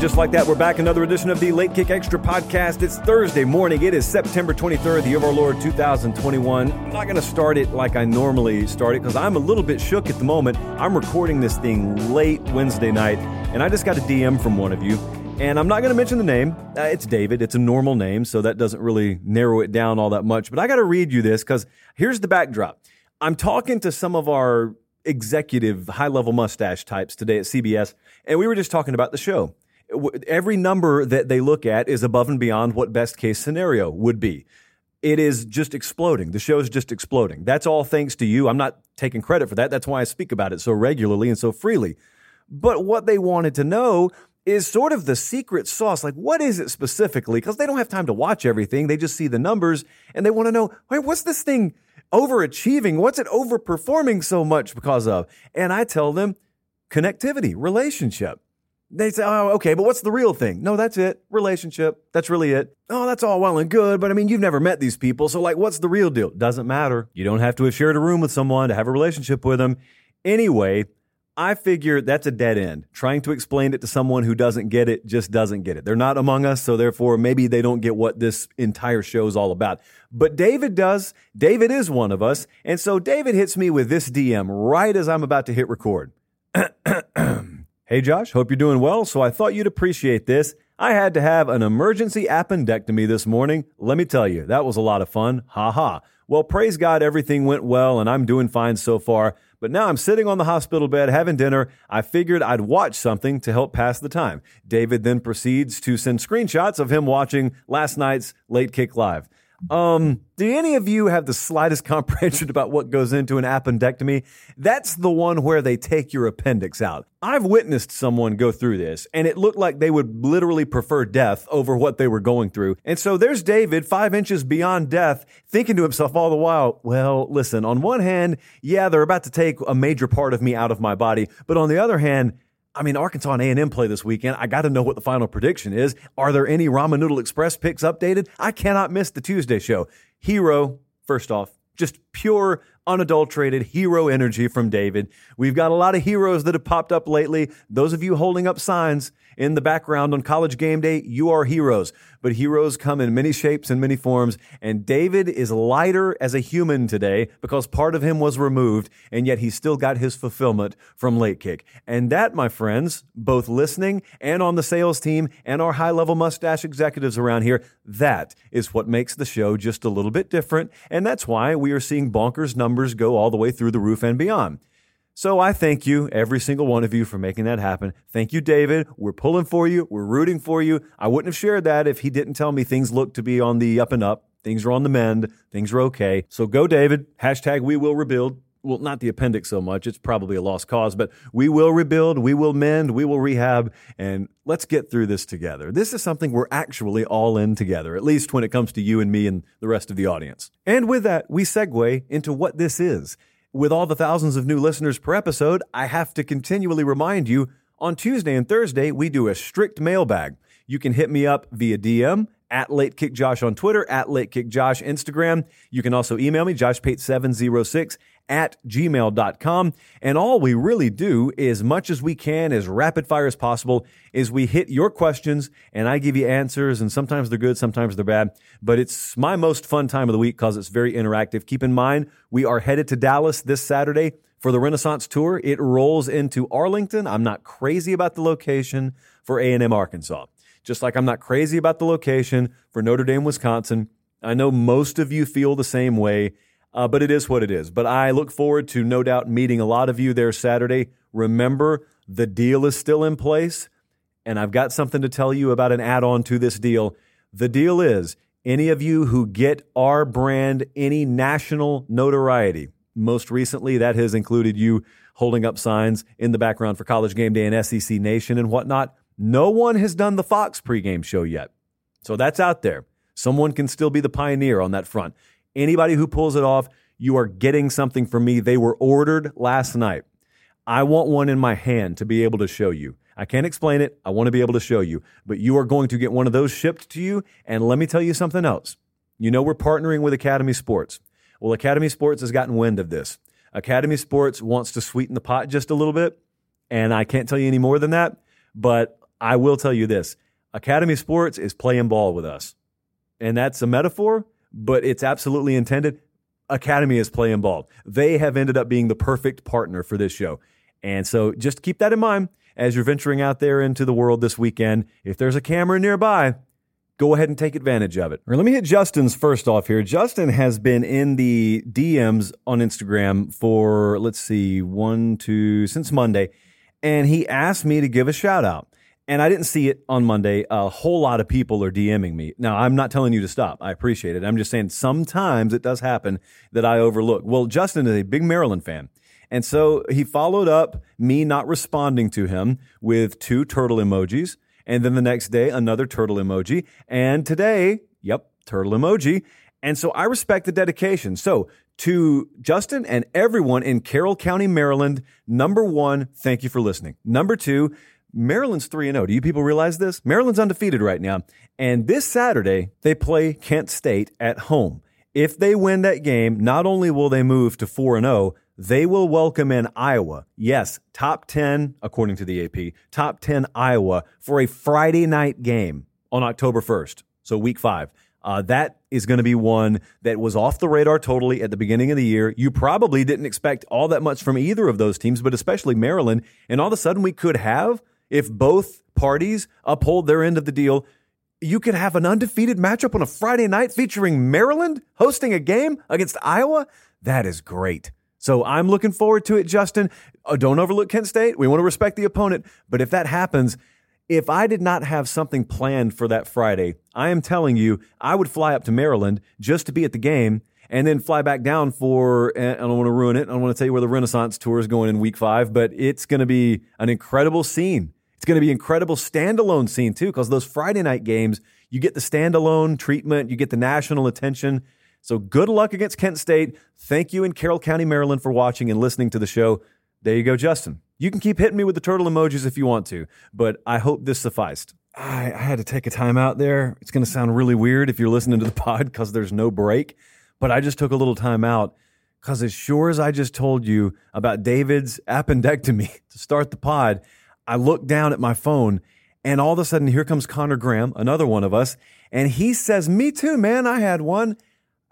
Just like that, we're back. Another edition of the Late Kick Extra podcast. It's Thursday morning. It is September 23rd, the year of our Lord 2021. I'm not going to start it like I normally start it because I'm a little bit shook at the moment. I'm recording this thing late Wednesday night, and I just got a DM from one of you. And I'm not going to mention the name. Uh, it's David. It's a normal name, so that doesn't really narrow it down all that much. But I got to read you this because here's the backdrop. I'm talking to some of our executive high level mustache types today at CBS, and we were just talking about the show every number that they look at is above and beyond what best case scenario would be. It is just exploding. The show is just exploding. That's all thanks to you. I'm not taking credit for that. That's why I speak about it so regularly and so freely. But what they wanted to know is sort of the secret sauce. Like, what is it specifically? Because they don't have time to watch everything. They just see the numbers and they want to know, wait, what's this thing overachieving? What's it overperforming so much because of? And I tell them connectivity, relationship. They say, oh, okay, but what's the real thing? No, that's it. Relationship. That's really it. Oh, that's all well and good, but I mean, you've never met these people. So, like, what's the real deal? Doesn't matter. You don't have to have shared a room with someone to have a relationship with them. Anyway, I figure that's a dead end. Trying to explain it to someone who doesn't get it just doesn't get it. They're not among us, so therefore maybe they don't get what this entire show is all about. But David does. David is one of us. And so David hits me with this DM right as I'm about to hit record. Hey Josh, hope you're doing well. So I thought you'd appreciate this. I had to have an emergency appendectomy this morning. Let me tell you, that was a lot of fun. Ha ha. Well, praise God, everything went well and I'm doing fine so far. But now I'm sitting on the hospital bed having dinner. I figured I'd watch something to help pass the time. David then proceeds to send screenshots of him watching last night's Late Kick Live. Um, do any of you have the slightest comprehension about what goes into an appendectomy? That's the one where they take your appendix out. I've witnessed someone go through this, and it looked like they would literally prefer death over what they were going through. And so there's David, five inches beyond death, thinking to himself all the while, well, listen, on one hand, yeah, they're about to take a major part of me out of my body, but on the other hand, I mean, Arkansas and A&M play this weekend. I got to know what the final prediction is. Are there any Ramen Noodle Express picks updated? I cannot miss the Tuesday show. Hero, first off, just pure unadulterated hero energy from David. We've got a lot of heroes that have popped up lately. Those of you holding up signs in the background on college game day, you are heroes. But heroes come in many shapes and many forms. And David is lighter as a human today because part of him was removed, and yet he still got his fulfillment from late kick. And that, my friends, both listening and on the sales team and our high level mustache executives around here, that is what makes the show just a little bit different. And that's why we are seeing bonkers numbers go all the way through the roof and beyond. So I thank you, every single one of you, for making that happen. Thank you, David. We're pulling for you. We're rooting for you. I wouldn't have shared that if he didn't tell me things look to be on the up and up. Things are on the mend. Things are okay. So go, David. Hashtag we will rebuild. Well, not the appendix so much. It's probably a lost cause, but we will rebuild. We will mend. We will rehab. And let's get through this together. This is something we're actually all in together, at least when it comes to you and me and the rest of the audience. And with that, we segue into what this is. With all the thousands of new listeners per episode, I have to continually remind you on Tuesday and Thursday, we do a strict mailbag. You can hit me up via DM at Late Kick Josh on Twitter, at Late Kick Josh Instagram. You can also email me, joshpate706 at gmail.com. And all we really do, as much as we can, as rapid fire as possible, is we hit your questions and I give you answers. And sometimes they're good, sometimes they're bad. But it's my most fun time of the week because it's very interactive. Keep in mind, we are headed to Dallas this Saturday for the Renaissance Tour. It rolls into Arlington. I'm not crazy about the location for A&M Arkansas. Just like I'm not crazy about the location for Notre Dame, Wisconsin. I know most of you feel the same way. Uh, but it is what it is. But I look forward to no doubt meeting a lot of you there Saturday. Remember, the deal is still in place. and I've got something to tell you about an add on to this deal. The deal is any of you who get our brand any national notoriety, most recently, that has included you holding up signs in the background for College Game Day and SEC Nation and whatnot. No one has done the Fox pregame show yet. So that's out there. Someone can still be the pioneer on that front. Anybody who pulls it off, you are getting something from me. They were ordered last night. I want one in my hand to be able to show you. I can't explain it. I want to be able to show you, but you are going to get one of those shipped to you. And let me tell you something else. You know, we're partnering with Academy Sports. Well, Academy Sports has gotten wind of this. Academy Sports wants to sweeten the pot just a little bit. And I can't tell you any more than that, but I will tell you this Academy Sports is playing ball with us. And that's a metaphor, but it's absolutely intended. Academy is playing ball. They have ended up being the perfect partner for this show. And so just keep that in mind as you're venturing out there into the world this weekend. If there's a camera nearby, go ahead and take advantage of it. Let me hit Justin's first off here. Justin has been in the DMs on Instagram for, let's see, one, two, since Monday. And he asked me to give a shout out and I didn't see it on Monday. A whole lot of people are DMing me. Now, I'm not telling you to stop. I appreciate it. I'm just saying sometimes it does happen that I overlook. Well, Justin is a big Maryland fan. And so he followed up me not responding to him with two turtle emojis. And then the next day, another turtle emoji. And today, yep, turtle emoji. And so I respect the dedication. So to Justin and everyone in Carroll County, Maryland, number one, thank you for listening. Number two, Maryland's 3 0. Do you people realize this? Maryland's undefeated right now. And this Saturday, they play Kent State at home. If they win that game, not only will they move to 4 0, they will welcome in Iowa. Yes, top 10, according to the AP, top 10 Iowa for a Friday night game on October 1st. So week five. Uh, that is going to be one that was off the radar totally at the beginning of the year. You probably didn't expect all that much from either of those teams, but especially Maryland. And all of a sudden, we could have if both parties uphold their end of the deal, you could have an undefeated matchup on a Friday night featuring Maryland hosting a game against Iowa. That is great. So I'm looking forward to it, Justin. Oh, don't overlook Kent State. We want to respect the opponent. But if that happens, if I did not have something planned for that Friday, I am telling you, I would fly up to Maryland just to be at the game and then fly back down for, eh, I don't want to ruin it. I don't want to tell you where the Renaissance tour is going in week five, but it's going to be an incredible scene. It's going to be incredible standalone scene too, because those Friday night games, you get the standalone treatment, you get the national attention. So good luck against Kent State. Thank you in Carroll County, Maryland for watching and listening to the show. There you go, Justin. You can keep hitting me with the turtle emojis if you want to, but I hope this sufficed. I, I had to take a time out there. It's going to sound really weird if you're listening to the pod because there's no break, but I just took a little time out because as sure as I just told you about David's appendectomy to start the pod, I look down at my phone and all of a sudden here comes Connor Graham, another one of us, and he says, Me too, man. I had one.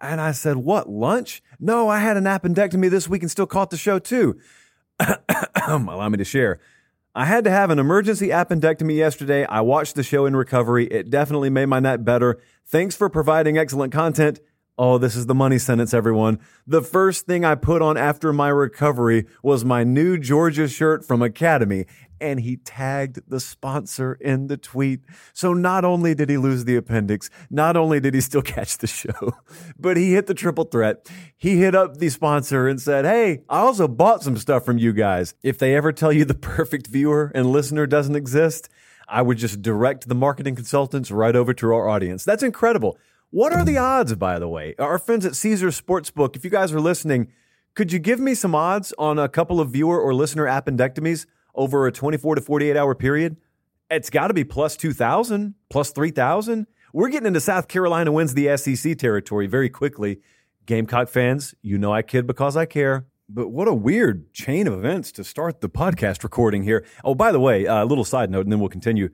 And I said, What, lunch? No, I had an appendectomy this week and still caught the show too. Allow me to share. I had to have an emergency appendectomy yesterday. I watched the show in recovery. It definitely made my night better. Thanks for providing excellent content. Oh, this is the money sentence, everyone. The first thing I put on after my recovery was my new Georgia shirt from Academy, and he tagged the sponsor in the tweet. So not only did he lose the appendix, not only did he still catch the show, but he hit the triple threat. He hit up the sponsor and said, Hey, I also bought some stuff from you guys. If they ever tell you the perfect viewer and listener doesn't exist, I would just direct the marketing consultants right over to our audience. That's incredible. What are the odds, by the way? Our friends at Caesars Sportsbook, if you guys are listening, could you give me some odds on a couple of viewer or listener appendectomies over a 24 to 48 hour period? It's got to be plus 2,000, plus 3,000. We're getting into South Carolina wins the SEC territory very quickly. Gamecock fans, you know I kid because I care. But what a weird chain of events to start the podcast recording here. Oh, by the way, a uh, little side note, and then we'll continue.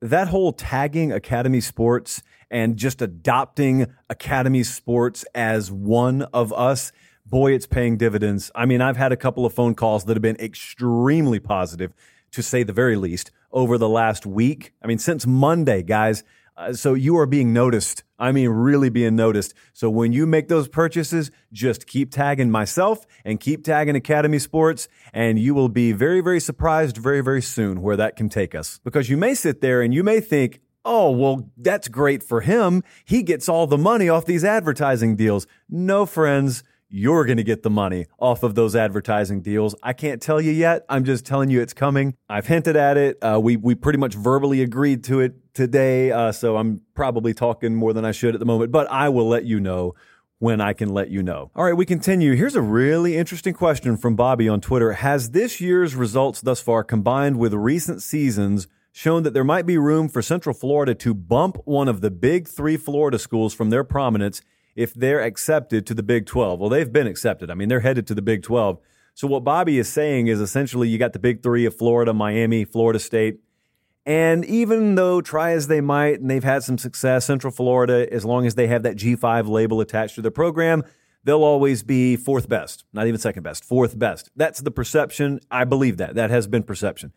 That whole tagging Academy Sports and just adopting Academy Sports as one of us, boy, it's paying dividends. I mean, I've had a couple of phone calls that have been extremely positive, to say the very least, over the last week. I mean, since Monday, guys, Uh, so you are being noticed. I mean, really being noticed. So when you make those purchases, just keep tagging myself and keep tagging Academy Sports, and you will be very, very surprised very, very soon where that can take us. Because you may sit there and you may think, oh, well, that's great for him. He gets all the money off these advertising deals. No, friends you're going to get the money off of those advertising deals. I can't tell you yet. I'm just telling you it's coming. I've hinted at it. Uh, we we pretty much verbally agreed to it today, uh, so I'm probably talking more than I should at the moment. But I will let you know when I can let you know. All right, we continue. Here's a really interesting question from Bobby on Twitter. Has this year's results thus far combined with recent seasons shown that there might be room for Central Florida to bump one of the big three Florida schools from their prominence if they're accepted to the Big 12. Well, they've been accepted. I mean, they're headed to the Big 12. So what Bobby is saying is essentially you got the big three of Florida, Miami, Florida State. And even though try as they might, and they've had some success, Central Florida, as long as they have that G5 label attached to their program, they'll always be fourth best, not even second best, fourth best. That's the perception. I believe that. That has been perception.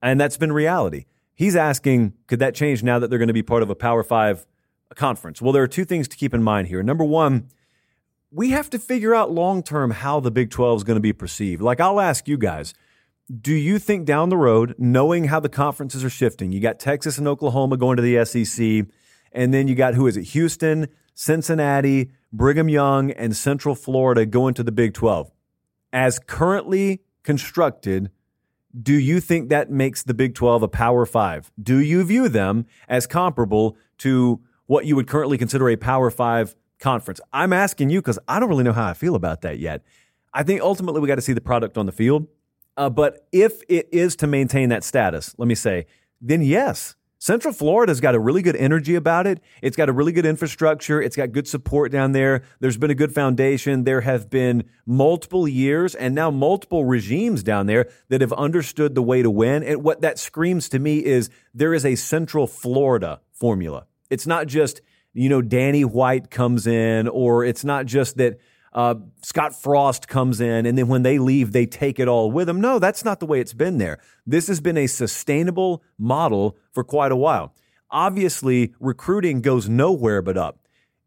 And that's been reality. He's asking, could that change now that they're going to be part of a Power Five conference? Well, there are two things to keep in mind here. Number one, we have to figure out long term how the Big 12 is going to be perceived. Like, I'll ask you guys do you think down the road, knowing how the conferences are shifting, you got Texas and Oklahoma going to the SEC, and then you got who is it? Houston, Cincinnati, Brigham Young, and Central Florida going to the Big 12. As currently constructed, do you think that makes the Big 12 a Power Five? Do you view them as comparable to what you would currently consider a Power Five conference? I'm asking you because I don't really know how I feel about that yet. I think ultimately we got to see the product on the field. Uh, but if it is to maintain that status, let me say, then yes, Central Florida's got a really good energy about it. It's got a really good infrastructure. It's got good support down there. There's been a good foundation. There have been multiple years and now multiple regimes down there that have understood the way to win. And what that screams to me is there is a Central Florida formula. It's not just, you know, Danny White comes in, or it's not just that uh, Scott Frost comes in and then when they leave, they take it all with them. No, that's not the way it's been there. This has been a sustainable model for quite a while. Obviously, recruiting goes nowhere but up.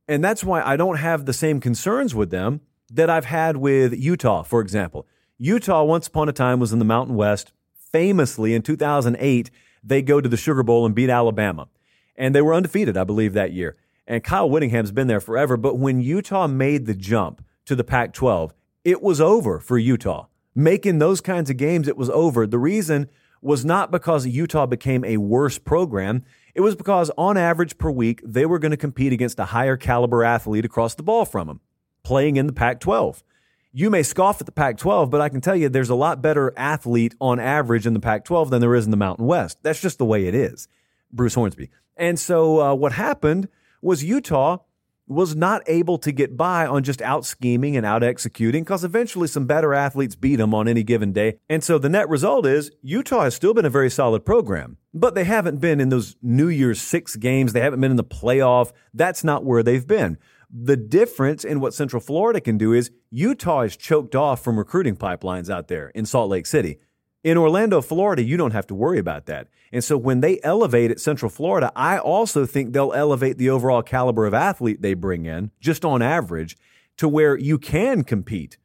And that's why I don't have the same concerns with them that I've had with Utah, for example. Utah, once upon a time, was in the Mountain West. Famously, in 2008, they go to the Sugar Bowl and beat Alabama and they were undefeated, I believe, that year. And Kyle Whittingham's been there forever. But when Utah made the jump to the Pac 12, it was over for Utah. Making those kinds of games, it was over. The reason was not because Utah became a worse program. It was because on average per week, they were going to compete against a higher caliber athlete across the ball from them, playing in the Pac 12. You may scoff at the Pac 12, but I can tell you there's a lot better athlete on average in the Pac 12 than there is in the Mountain West. That's just the way it is. Bruce Hornsby. And so uh, what happened was Utah was not able to get by on just out scheming and out executing because eventually some better athletes beat them on any given day. And so the net result is Utah has still been a very solid program, but they haven't been in those New Year's six games. They haven't been in the playoff. That's not where they've been. The difference in what Central Florida can do is Utah is choked off from recruiting pipelines out there in Salt Lake City. In Orlando, Florida, you don't have to worry about that. And so when they elevate at Central Florida, I also think they'll elevate the overall caliber of athlete they bring in, just on average, to where you can compete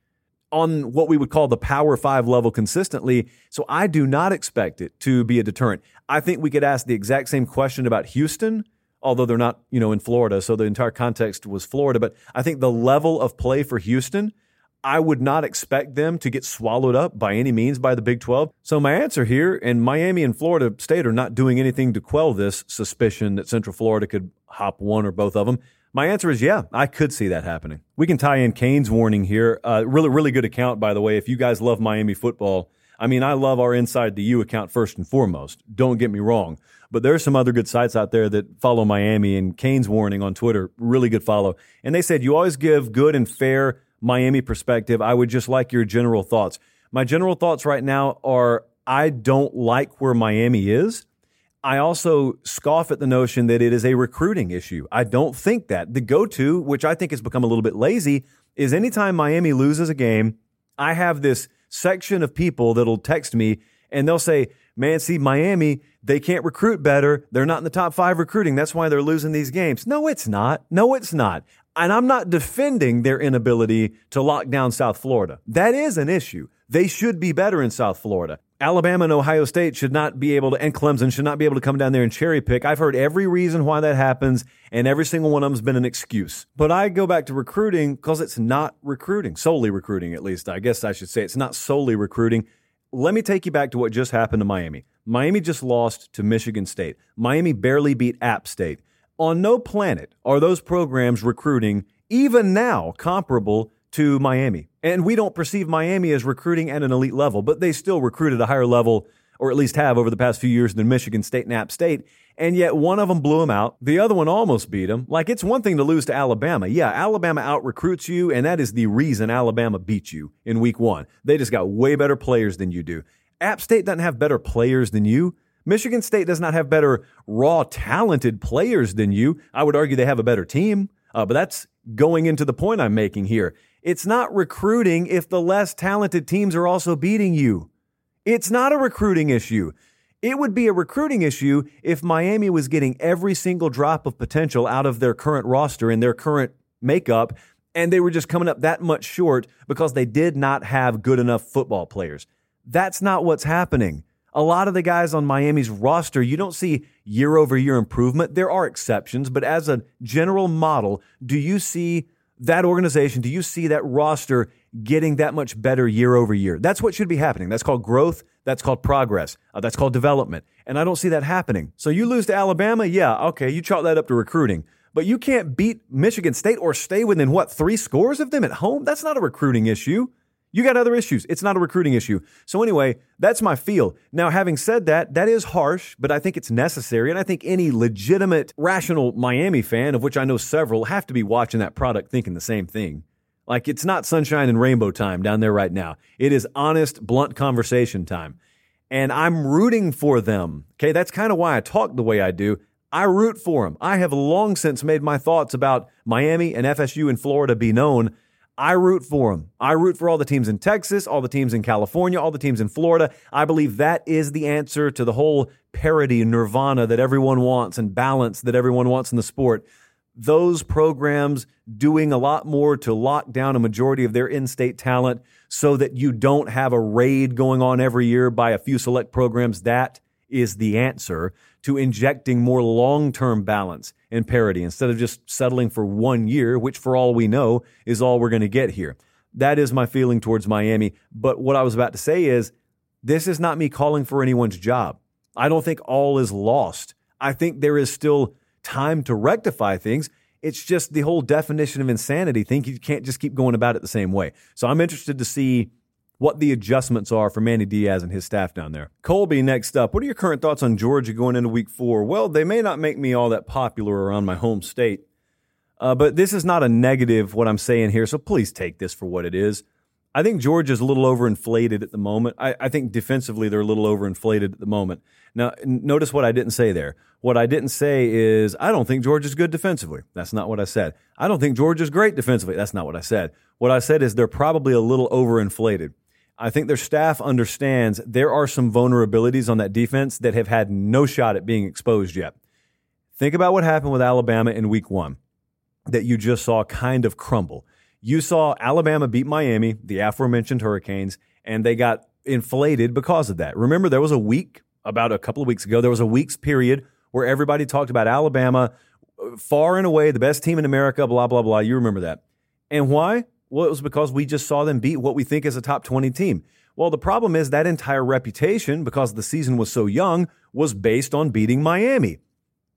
on what we would call the power five level consistently. So I do not expect it to be a deterrent. I think we could ask the exact same question about Houston, although they're not, you know, in Florida. So the entire context was Florida. But I think the level of play for Houston I would not expect them to get swallowed up by any means by the Big 12. So my answer here, and Miami and Florida State are not doing anything to quell this suspicion that Central Florida could hop one or both of them. My answer is yeah, I could see that happening. We can tie in Canes Warning here. Uh, really, really good account, by the way. If you guys love Miami football, I mean, I love our Inside the U account first and foremost. Don't get me wrong. But there are some other good sites out there that follow Miami and Canes Warning on Twitter, really good follow. And they said you always give good and fair Miami perspective, I would just like your general thoughts. My general thoughts right now are I don't like where Miami is. I also scoff at the notion that it is a recruiting issue. I don't think that. The go to, which I think has become a little bit lazy, is anytime Miami loses a game, I have this section of people that'll text me and they'll say, man, see, Miami, they can't recruit better. They're not in the top five recruiting. That's why they're losing these games. No, it's not. No, it's not. And I'm not defending their inability to lock down South Florida. That is an issue. They should be better in South Florida. Alabama and Ohio State should not be able to, and Clemson should not be able to come down there and cherry pick. I've heard every reason why that happens, and every single one of them's been an excuse. But I go back to recruiting because it's not recruiting, solely recruiting, at least. I guess I should say it's not solely recruiting. Let me take you back to what just happened to Miami. Miami just lost to Michigan State. Miami barely beat App State. On no planet are those programs recruiting, even now, comparable to Miami. And we don't perceive Miami as recruiting at an elite level, but they still recruit at a higher level, or at least have over the past few years than Michigan State and App State. And yet one of them blew him out. The other one almost beat him. Like it's one thing to lose to Alabama. Yeah, Alabama out recruits you, and that is the reason Alabama beat you in week one. They just got way better players than you do. App State doesn't have better players than you. Michigan State does not have better raw talented players than you. I would argue they have a better team. Uh, but that's going into the point I'm making here. It's not recruiting if the less talented teams are also beating you. It's not a recruiting issue. It would be a recruiting issue if Miami was getting every single drop of potential out of their current roster and their current makeup, and they were just coming up that much short because they did not have good enough football players. That's not what's happening. A lot of the guys on Miami's roster, you don't see year over year improvement. There are exceptions, but as a general model, do you see that organization, do you see that roster getting that much better year over year? That's what should be happening. That's called growth. That's called progress. Uh, that's called development. And I don't see that happening. So you lose to Alabama. Yeah. Okay. You chalk that up to recruiting, but you can't beat Michigan State or stay within what, three scores of them at home? That's not a recruiting issue. You got other issues. It's not a recruiting issue. So anyway, that's my feel. Now, having said that, that is harsh, but I think it's necessary. And I think any legitimate, rational Miami fan, of which I know several, have to be watching that product thinking the same thing. Like it's not sunshine and rainbow time down there right now. It is honest, blunt conversation time. And I'm rooting for them. Okay. That's kind of why I talk the way I do. I root for them. I have long since made my thoughts about Miami and FSU in Florida be known. I root for them. I root for all the teams in Texas, all the teams in California, all the teams in Florida. I believe that is the answer to the whole parity nirvana that everyone wants and balance that everyone wants in the sport. Those programs doing a lot more to lock down a majority of their in state talent so that you don't have a raid going on every year by a few select programs. That is the answer to injecting more long term balance and parity instead of just settling for one year, which for all we know is all we're going to get here. That is my feeling towards Miami. But what I was about to say is this is not me calling for anyone's job. I don't think all is lost. I think there is still time to rectify things. It's just the whole definition of insanity thing. You can't just keep going about it the same way. So I'm interested to see what the adjustments are for Manny Diaz and his staff down there. Colby, next up. What are your current thoughts on Georgia going into week four? Well, they may not make me all that popular around my home state, uh, but this is not a negative, what I'm saying here, so please take this for what it is. I think Georgia's a little overinflated at the moment. I, I, think defensively they're a little overinflated at the moment. Now, notice what I didn't say there. What I didn't say is I don't think Georgia's good defensively. That's not what I said. I don't think Georgia's great defensively. That's not what I said. What I said is they're probably a little overinflated. I think their staff understands there are some vulnerabilities on that defense that have had no shot at being exposed yet. Think about what happened with Alabama in week one that you just saw kind of crumble. You saw Alabama beat Miami, the aforementioned Hurricanes, and they got inflated because of that. Remember, there was a week, about a couple of weeks ago, there was a week's period where everybody talked about Alabama far and away the best team in America, blah, blah, blah. You remember that. And why? Well, it was because we just saw them beat what we think is a top 20 team. Well, the problem is that entire reputation, because the season was so young, was based on beating Miami.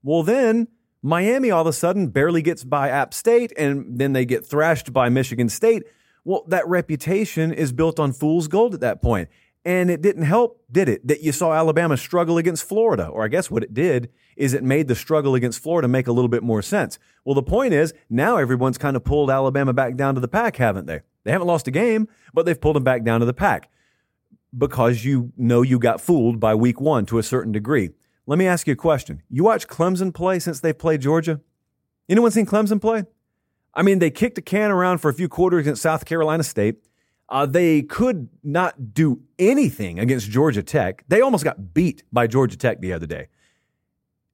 Well, then Miami all of a sudden barely gets by App State, and then they get thrashed by Michigan State. Well, that reputation is built on fool's gold at that point. And it didn't help, did it, that you saw Alabama struggle against Florida? Or I guess what it did is it made the struggle against Florida make a little bit more sense. Well, the point is now everyone's kind of pulled Alabama back down to the pack, haven't they? They haven't lost a game, but they've pulled them back down to the pack because you know you got fooled by week one to a certain degree. Let me ask you a question. You watch Clemson play since they've played Georgia? Anyone seen Clemson play? I mean, they kicked a can around for a few quarters against South Carolina State. Uh, they could not do anything against Georgia Tech. They almost got beat by Georgia Tech the other day.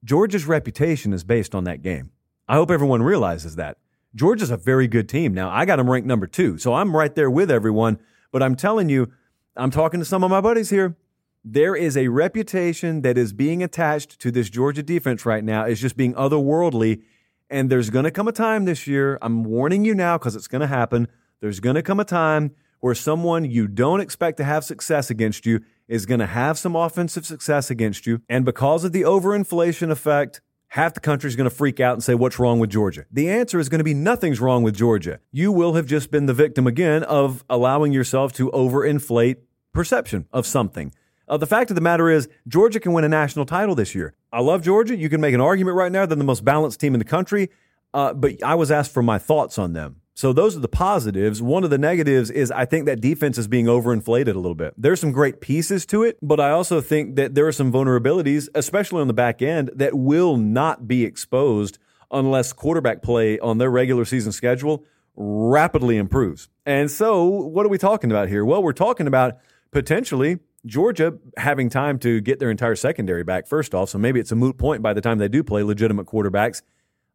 Georgia's reputation is based on that game. I hope everyone realizes that. Georgia's a very good team. Now, I got them ranked number two, so I'm right there with everyone. But I'm telling you, I'm talking to some of my buddies here. There is a reputation that is being attached to this Georgia defense right now. It's just being otherworldly. And there's going to come a time this year, I'm warning you now because it's going to happen. There's going to come a time where someone you don't expect to have success against you is going to have some offensive success against you. And because of the overinflation effect, half the country is going to freak out and say, What's wrong with Georgia? The answer is going to be nothing's wrong with Georgia. You will have just been the victim again of allowing yourself to overinflate perception of something. Uh, the fact of the matter is, Georgia can win a national title this year. I love Georgia. You can make an argument right now they're the most balanced team in the country, uh, but I was asked for my thoughts on them. So those are the positives. One of the negatives is I think that defense is being overinflated a little bit. There's some great pieces to it, but I also think that there are some vulnerabilities, especially on the back end, that will not be exposed unless quarterback play on their regular season schedule rapidly improves. And so, what are we talking about here? Well, we're talking about potentially Georgia having time to get their entire secondary back, first off. So maybe it's a moot point by the time they do play legitimate quarterbacks.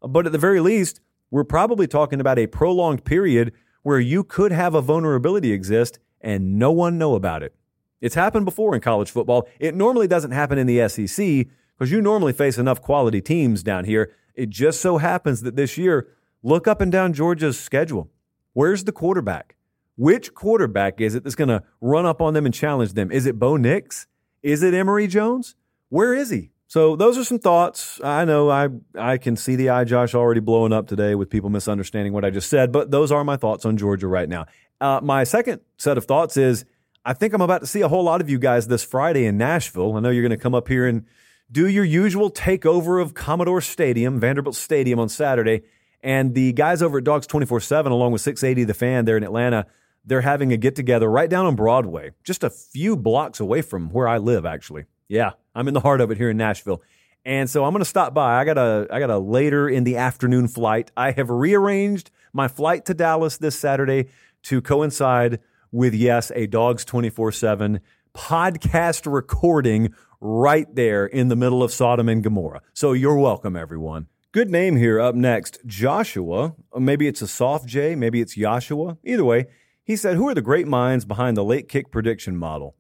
But at the very least, we're probably talking about a prolonged period where you could have a vulnerability exist and no one know about it. It's happened before in college football. It normally doesn't happen in the SEC because you normally face enough quality teams down here. It just so happens that this year, look up and down Georgia's schedule. Where's the quarterback? Which quarterback is it that's going to run up on them and challenge them? Is it Bo Nix? Is it Emory Jones? Where is he? So those are some thoughts. I know I I can see the eye Josh already blowing up today with people misunderstanding what I just said, but those are my thoughts on Georgia right now. Uh, my second set of thoughts is I think I'm about to see a whole lot of you guys this Friday in Nashville. I know you're going to come up here and do your usual takeover of Commodore Stadium, Vanderbilt Stadium on Saturday. And the guys over at Dawgs 24 7, along with 680 The Fan there in Atlanta, they're having a get together right down on Broadway, just a few blocks away from where I live, actually. Yeah, I'm in the heart of it here in Nashville. And so I'm going to stop by. I got a I got a later in the afternoon flight. I have rearranged my flight to Dallas this Saturday to coincide with yes, a Dawgs 24/7 podcast recording right there in the middle of Sodom and Gomorrah. So you're welcome everyone. Good name here up next, Joshua. Uh, maybe it's a soft J, maybe it's Joshua. Either way, he said, "Who are the great minds behind the late kick prediction model?"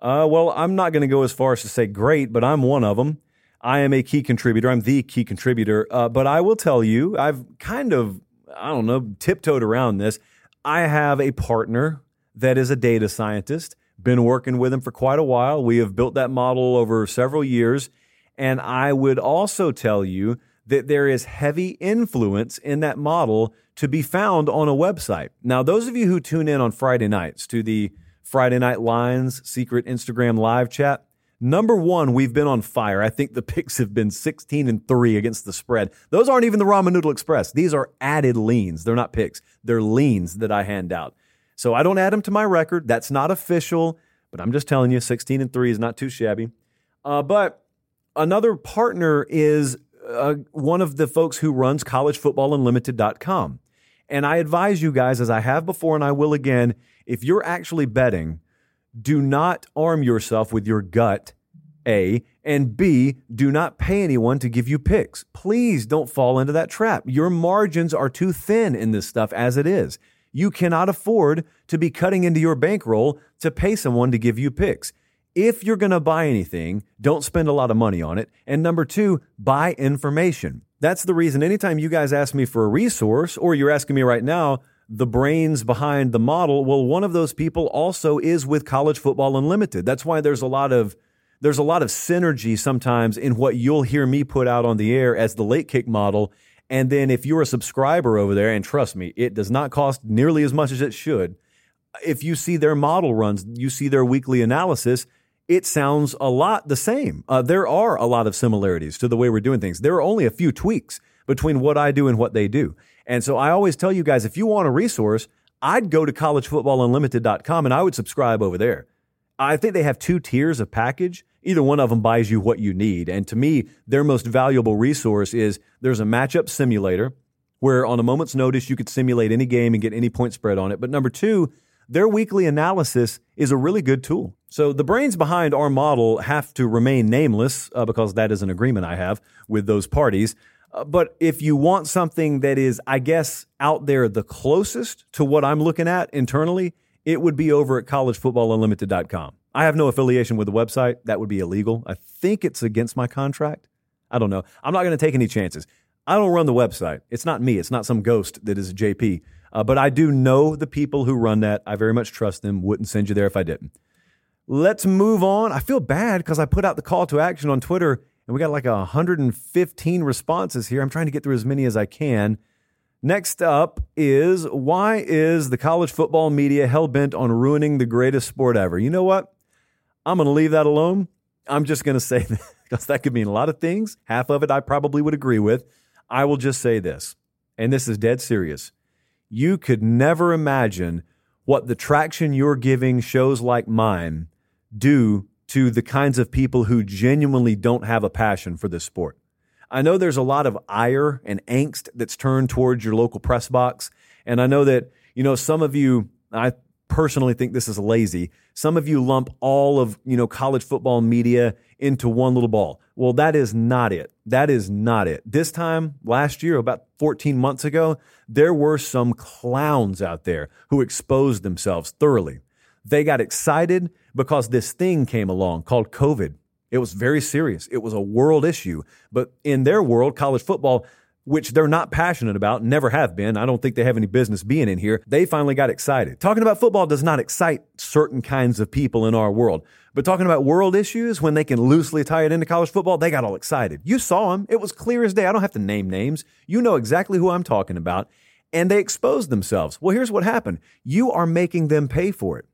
Uh, well, I'm not going to go as far as to say great, but I'm one of them. I am a key contributor. I'm the key contributor. Uh, but I will tell you, I've kind of, I don't know, tiptoed around this. I have a partner that is a data scientist, been working with him for quite a while. We have built that model over several years. And I would also tell you that there is heavy influence in that model to be found on a website. Now, those of you who tune in on Friday nights to the Friday Night Lines secret Instagram live chat. Number one, we've been on fire. I think the picks have been 16 and 3 against the spread. Those aren't even the Ramen Noodle Express. These are added leans. They're not picks, they're leans that I hand out. So I don't add them to my record. That's not official, but I'm just telling you 16 and 3 is not too shabby. Uh, but another partner is uh, one of the folks who runs collegefootballunlimited.com. And I advise you guys, as I have before and I will again, if you're actually betting, do not arm yourself with your gut, A, and B, do not pay anyone to give you picks. Please don't fall into that trap. Your margins are too thin in this stuff as it is. You cannot afford to be cutting into your bankroll to pay someone to give you picks. If you're going to buy anything, don't spend a lot of money on it. And number two, buy information. That's the reason anytime you guys ask me for a resource, or you're asking me right now, the brains behind the model, well, one of those people also is with College Football Unlimited. That's why there's a lot of there's a lot of synergy sometimes in what you'll hear me put out on the air as the late kick model. And then if you're a subscriber over there, and trust me, it does not cost nearly as much as it should. If you see their model runs, you see their weekly analysis, it sounds a lot the same. Uh, there are a lot of similarities to the way we're doing things. There are only a few tweaks between what I do and what they do. And so I always tell you guys if you want a resource, I'd go to collegefootballunlimited.com and I would subscribe over there. I think they have two tiers of package. Either one of them buys you what you need. And to me, their most valuable resource is there's a matchup simulator where on a moment's notice you could simulate any game and get any point spread on it. But number two, their weekly analysis is a really good tool. So the brains behind our model have to remain nameless uh, because that is an agreement I have with those parties. Uh, but if you want something that is, I guess, out there the closest to what I'm looking at internally, it would be over at collegefootballunlimited.com. I have no affiliation with the website. That would be illegal. I think it's against my contract. I don't know. I'm not going to take any chances. I don't run the website. It's not me. It's not some ghost that is JP. Uh, but I do know the people who run that. I very much trust them. Wouldn't send you there if I didn't. Let's move on. I feel bad because I put out the call to action on Twitter and we got like 115 responses here. I'm trying to get through as many as I can. Next up is why is the college football media hell bent on ruining the greatest sport ever? You know what? I'm going to leave that alone. I'm just going to say that because that could mean a lot of things. Half of it I probably would agree with. I will just say this, and this is dead serious. You could never imagine what the traction you're giving shows like mine do to the kinds of people who genuinely don't have a passion for this sport. I know there's a lot of ire and angst that's turned towards your local press box. And I know that, you know, some of you, I personally think this is lazy. Some of you lump all of, you know, college football media into one little ball. Well, that is not it. That is not it. This time last year, about 14 months ago, there were some clowns out there who exposed themselves thoroughly. They got excited because this thing came along called COVID. It was very serious. It was a world issue. But in their world, college football, which they're not passionate about, never have been. I don't think they have any business being in here. They finally got excited. Talking about football does not excite certain kinds of people in our world. But talking about world issues, when they can loosely tie it into college football, they got all excited. You saw them. It was clear as day. I don't have to name names. You know exactly who I'm talking about. And they exposed themselves. Well, here's what happened. You are making them pay for it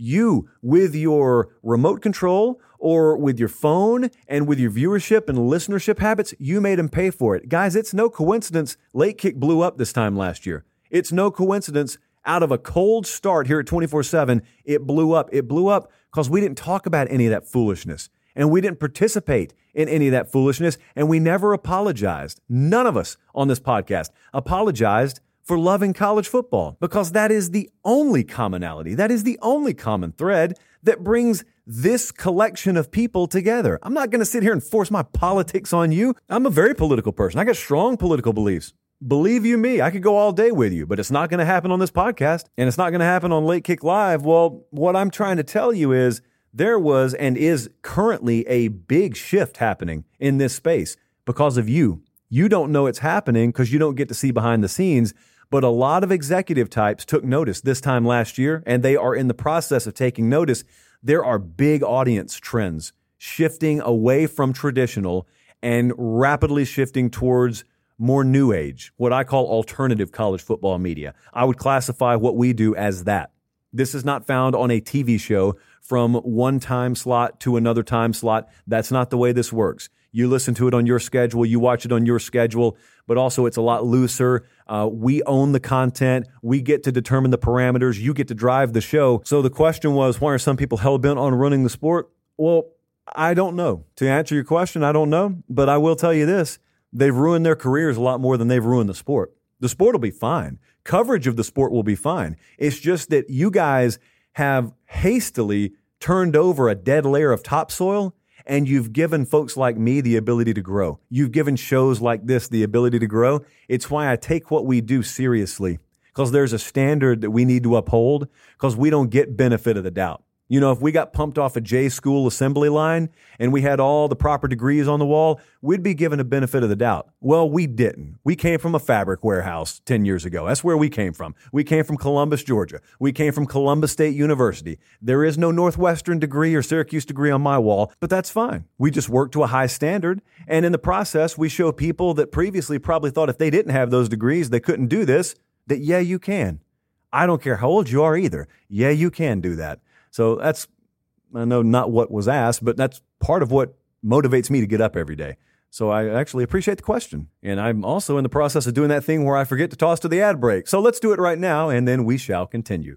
you with your remote control or with your phone and with your viewership and listenership habits, you made them pay for it. Guys, it's no coincidence Late Kick blew up this time last year. It's no coincidence out of a cold start here at 24 7, it blew up. It blew up because we didn't talk about any of that foolishness and we didn't participate in any of that foolishness and we never apologized. None of us on this podcast apologized for loving college football because that is the only commonality. That is the only common thread that brings this collection of people together. I'm not going to sit here and force my politics on you. I'm a very political person. I got strong political beliefs. Believe you me, I could go all day with you, but it's not going to happen on this podcast and it's not going to happen on Late Kick Live. Well, what I'm trying to tell you is there was and is currently a big shift happening in this space because of you. You don't know it's happening because you don't get to see behind the scenes. But a lot of executive types took notice this time last year, and they are in the process of taking notice. There are big audience trends shifting away from traditional and rapidly shifting towards more new age, what I call alternative college football media. I would classify what we do as that. This is not found on a TV show from one time slot to another time slot. That's not the way this works. You listen to it on your schedule, you watch it on your schedule, but also it's a lot looser. Uh, we own the content. We get to determine the parameters. You get to drive the show. So the question was, why are some people hell bent on running the sport? Well, I don't know. To answer your question, I don't know. But I will tell you this they've ruined their careers a lot more than they've ruined the sport. The sport will be fine. Coverage of the sport will be fine. It's just that you guys have hastily turned over a dead layer of topsoil and you've given folks like me the ability to grow. You've given shows like this the ability to grow. It's why I take what we do seriously because there's a standard that we need to uphold because we don't get benefit of the doubt. You know, if we got pumped off a J school assembly line and we had all the proper degrees on the wall, we'd be given a benefit of the doubt. Well, we didn't. We came from a fabric warehouse 10 years ago. That's where we came from. We came from Columbus, Georgia. We came from Columbus State University. There is no Northwestern degree or Syracuse degree on my wall, but that's fine. We just work to a high standard. And in the process, we show people that previously probably thought if they didn't have those degrees, they couldn't do this, that yeah, you can. I don't care how old you are either. Yeah, you can do that. So that's, I know not what was asked, but that's part of what motivates me to get up every day. So I actually appreciate the question. And I'm also in the process of doing that thing where I forget to toss to the ad break. So let's do it right now, and then we shall continue.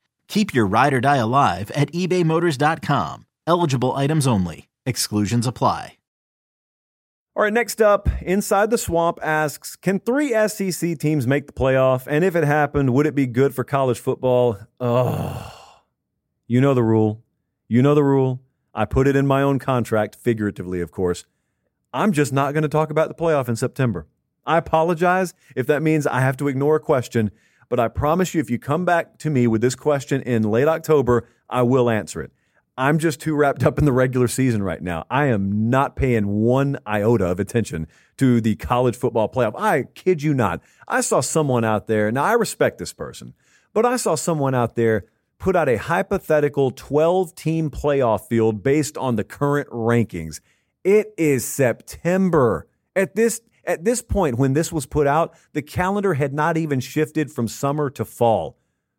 Keep your ride or die alive at ebaymotors.com. Eligible items only. Exclusions apply. All right, next up, Inside the Swamp asks Can three SEC teams make the playoff? And if it happened, would it be good for college football? Oh, you know the rule. You know the rule. I put it in my own contract, figuratively, of course. I'm just not going to talk about the playoff in September. I apologize if that means I have to ignore a question, but I promise you, if you come back to me with this question in late October, I will answer it. I'm just too wrapped up in the regular season right now. I am not paying one iota of attention to the college football playoff. I kid you not. I saw someone out there. Now, I respect this person, but I saw someone out there put out a hypothetical 12 team playoff field based on the current rankings. It is September. At this at this point when this was put out, the calendar had not even shifted from summer to fall.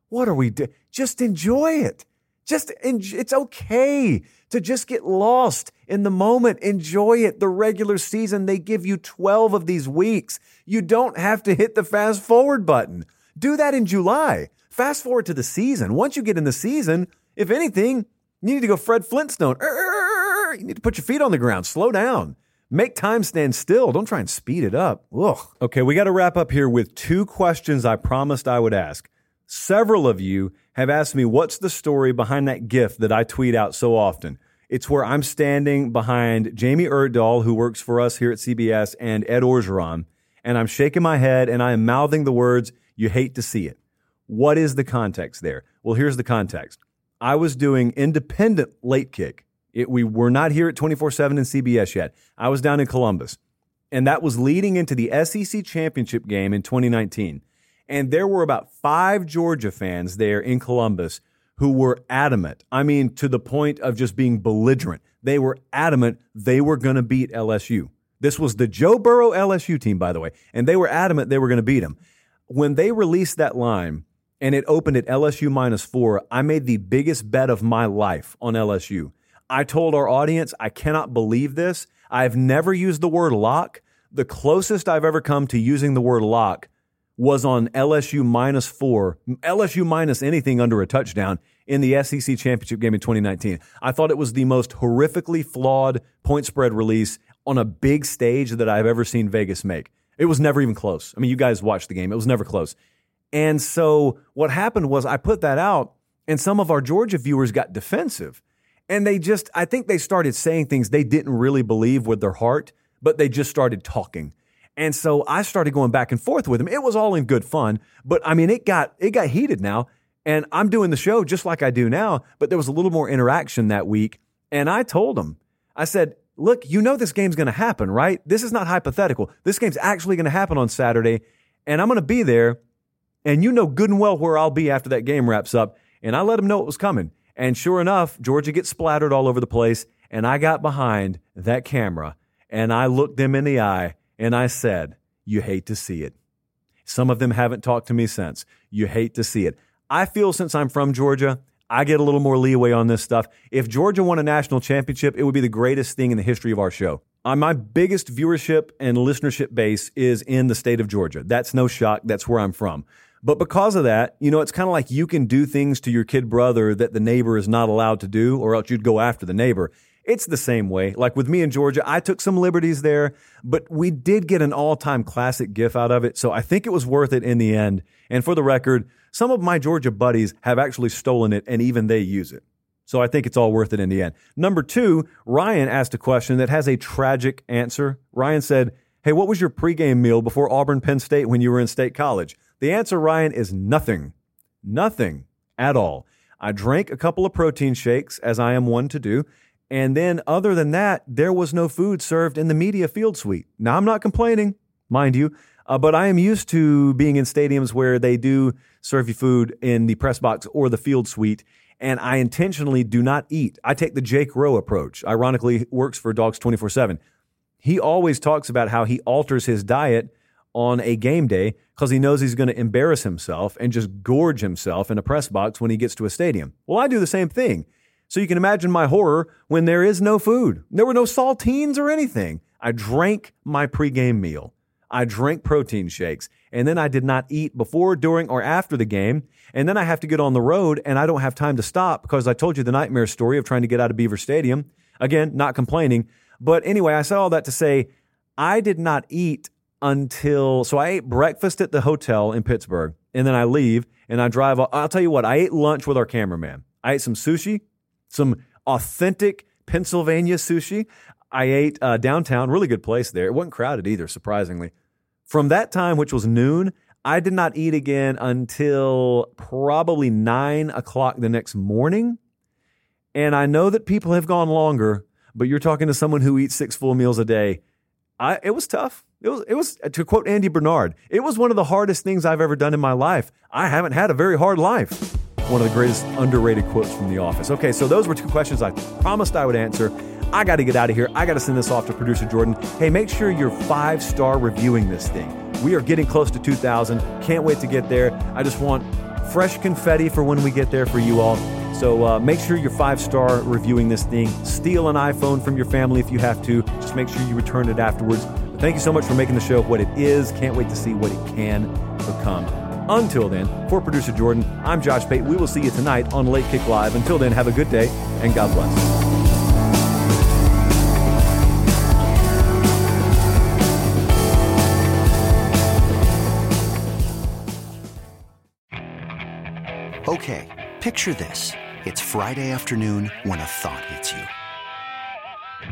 What are we doing? Just enjoy it. Just it's okay to just get lost in the moment. Enjoy it. The regular season, they give you 12 of these weeks. You don't have to hit the fast forward button. Do that in July. Fast forward to the season. Once you get in the season, if anything, you need to go Fred Flintstone. You need to put your feet on the ground. Slow down. Make time stand still. Don't try and speed it up. Ugh. Okay, we got to wrap up here with two questions I promised I would ask. Several of you have asked me what's the story behind that gif that I tweet out so often. It's where I'm standing behind Jamie Erdahl, who works for us here at CBS, and Ed Orgeron, and I'm shaking my head and I am mouthing the words, You hate to see it. What is the context there? Well, here's the context. I was doing independent late kick. It, we were not here at 24 7 and CBS yet. I was down in Columbus. And that was leading into the SEC championship game in 2019. And there were about five Georgia fans there in Columbus who were adamant. I mean, to the point of just being belligerent. They were adamant they were going to beat LSU. This was the Joe Burrow LSU team, by the way. And they were adamant they were going to beat them. When they released that line, and it opened at LSU minus four, I made the biggest bet of my life on LSU. I told our audience, I cannot believe this. I've never used the word lock. The closest I've ever come to using the word lock was on LSU minus four, LSU minus anything under a touchdown in the SEC championship game in 2019. I thought it was the most horrifically flawed point spread release on a big stage that I've ever seen Vegas make. It was never even close. I mean, you guys watched the game. It was never close. And so what happened was I put that out and some of our Georgia viewers got defensive. And they just, I think they started saying things they didn't really believe with their heart, but they just started talking. And so I started going back and forth with them. It was all in good fun, but I mean, it got, it got heated now. And I'm doing the show just like I do now, but there was a little more interaction that week. And I told them, I said, look, you know this game's going to happen, right? This is not hypothetical. This game's actually going to happen on Saturday, and I'm going to be there and you know good and well where I'll be after that game wraps up. And I let them know it was coming. And sure enough, Georgia gets splattered all over the place. And I got behind that camera and I looked them in the eye and I said, You hate to see it. Some of them haven't talked to me since. You hate to see it. I feel since I'm from Georgia, I get a little more leeway on this stuff. If Georgia won a national championship, it would be the greatest thing in the history of our show. Uh, my biggest viewership and listenership base is in the state of Georgia. That's no shock. That's where I'm from. But because of that, you know, it's kind of like you can do things to your kid brother that the neighbor is not allowed to do, or else you'd go after the neighbor. It's the same way. Like with me in Georgia, I took some liberties there, but we did get an all time classic gif out of it. So I think it was worth it in the end. And for the record, some of my Georgia buddies have actually stolen it and even they use it. So I think it's all worth it in the end. Number two, Ryan asked a question that has a tragic answer. Ryan said, Hey, what was your pregame meal before Auburn Penn State when you were in state college? The answer, Ryan, is nothing. Nothing at all. I drank a couple of protein shakes, as I am one to do. And then, other than that, there was no food served in the media field suite. Now, I'm not complaining, mind you, uh, but I am used to being in stadiums where they do serve you food in the press box or the field suite. And I intentionally do not eat. I take the Jake Rowe approach. Ironically, works for Dawgs 24 7. He always talks about how he alters his diet on a game day because he knows he's going to embarrass himself and just gorge himself in a press box when he gets to a stadium. Well, I do the same thing. So you can imagine my horror when there is no food. There were no saltines or anything. I drank my pregame meal. I drank protein shakes. And then I did not eat before, during, or after the game. And then I have to get on the road and I don't have time to stop because I told you the nightmare story of trying to get out of Beaver Stadium. Again, not complaining. But anyway, I said all that to say I did not eat until so I ate breakfast at the hotel in Pittsburgh, and then I leave and I drive. I'll tell you what, I ate lunch with our cameraman. I ate some sushi, some authentic Pennsylvania sushi. I ate uh, downtown, really good place there. It wasn't crowded either, surprisingly. From that time, which was noon, I did not eat again until probably nine o'clock the next morning. And I know that people have gone longer, but you're talking to someone who eats six full meals a day. I, it was tough. It was, it was, to quote Andy Bernard, it was one of the hardest things I've ever done in my life. I haven't had a very hard life. One of the greatest underrated quotes from The Office. Okay, so those were two questions I promised I would answer. I got to get out of here. I got to send this off to producer Jordan. Hey, make sure you're five star reviewing this thing. We are getting close to 2,000. Can't wait to get there. I just want fresh confetti for when we get there for you all. So uh, make sure you're five star reviewing this thing. Steal an iPhone from your family if you have to. Just make sure you return it afterwards. Thank you so much for making the show what it is. Can't wait to see what it can become. Until then, for producer Jordan, I'm Josh Pate. We will see you tonight on Late Kick Live. Until then, have a good day and God bless. Okay, picture this. It's Friday afternoon when a thought hits you.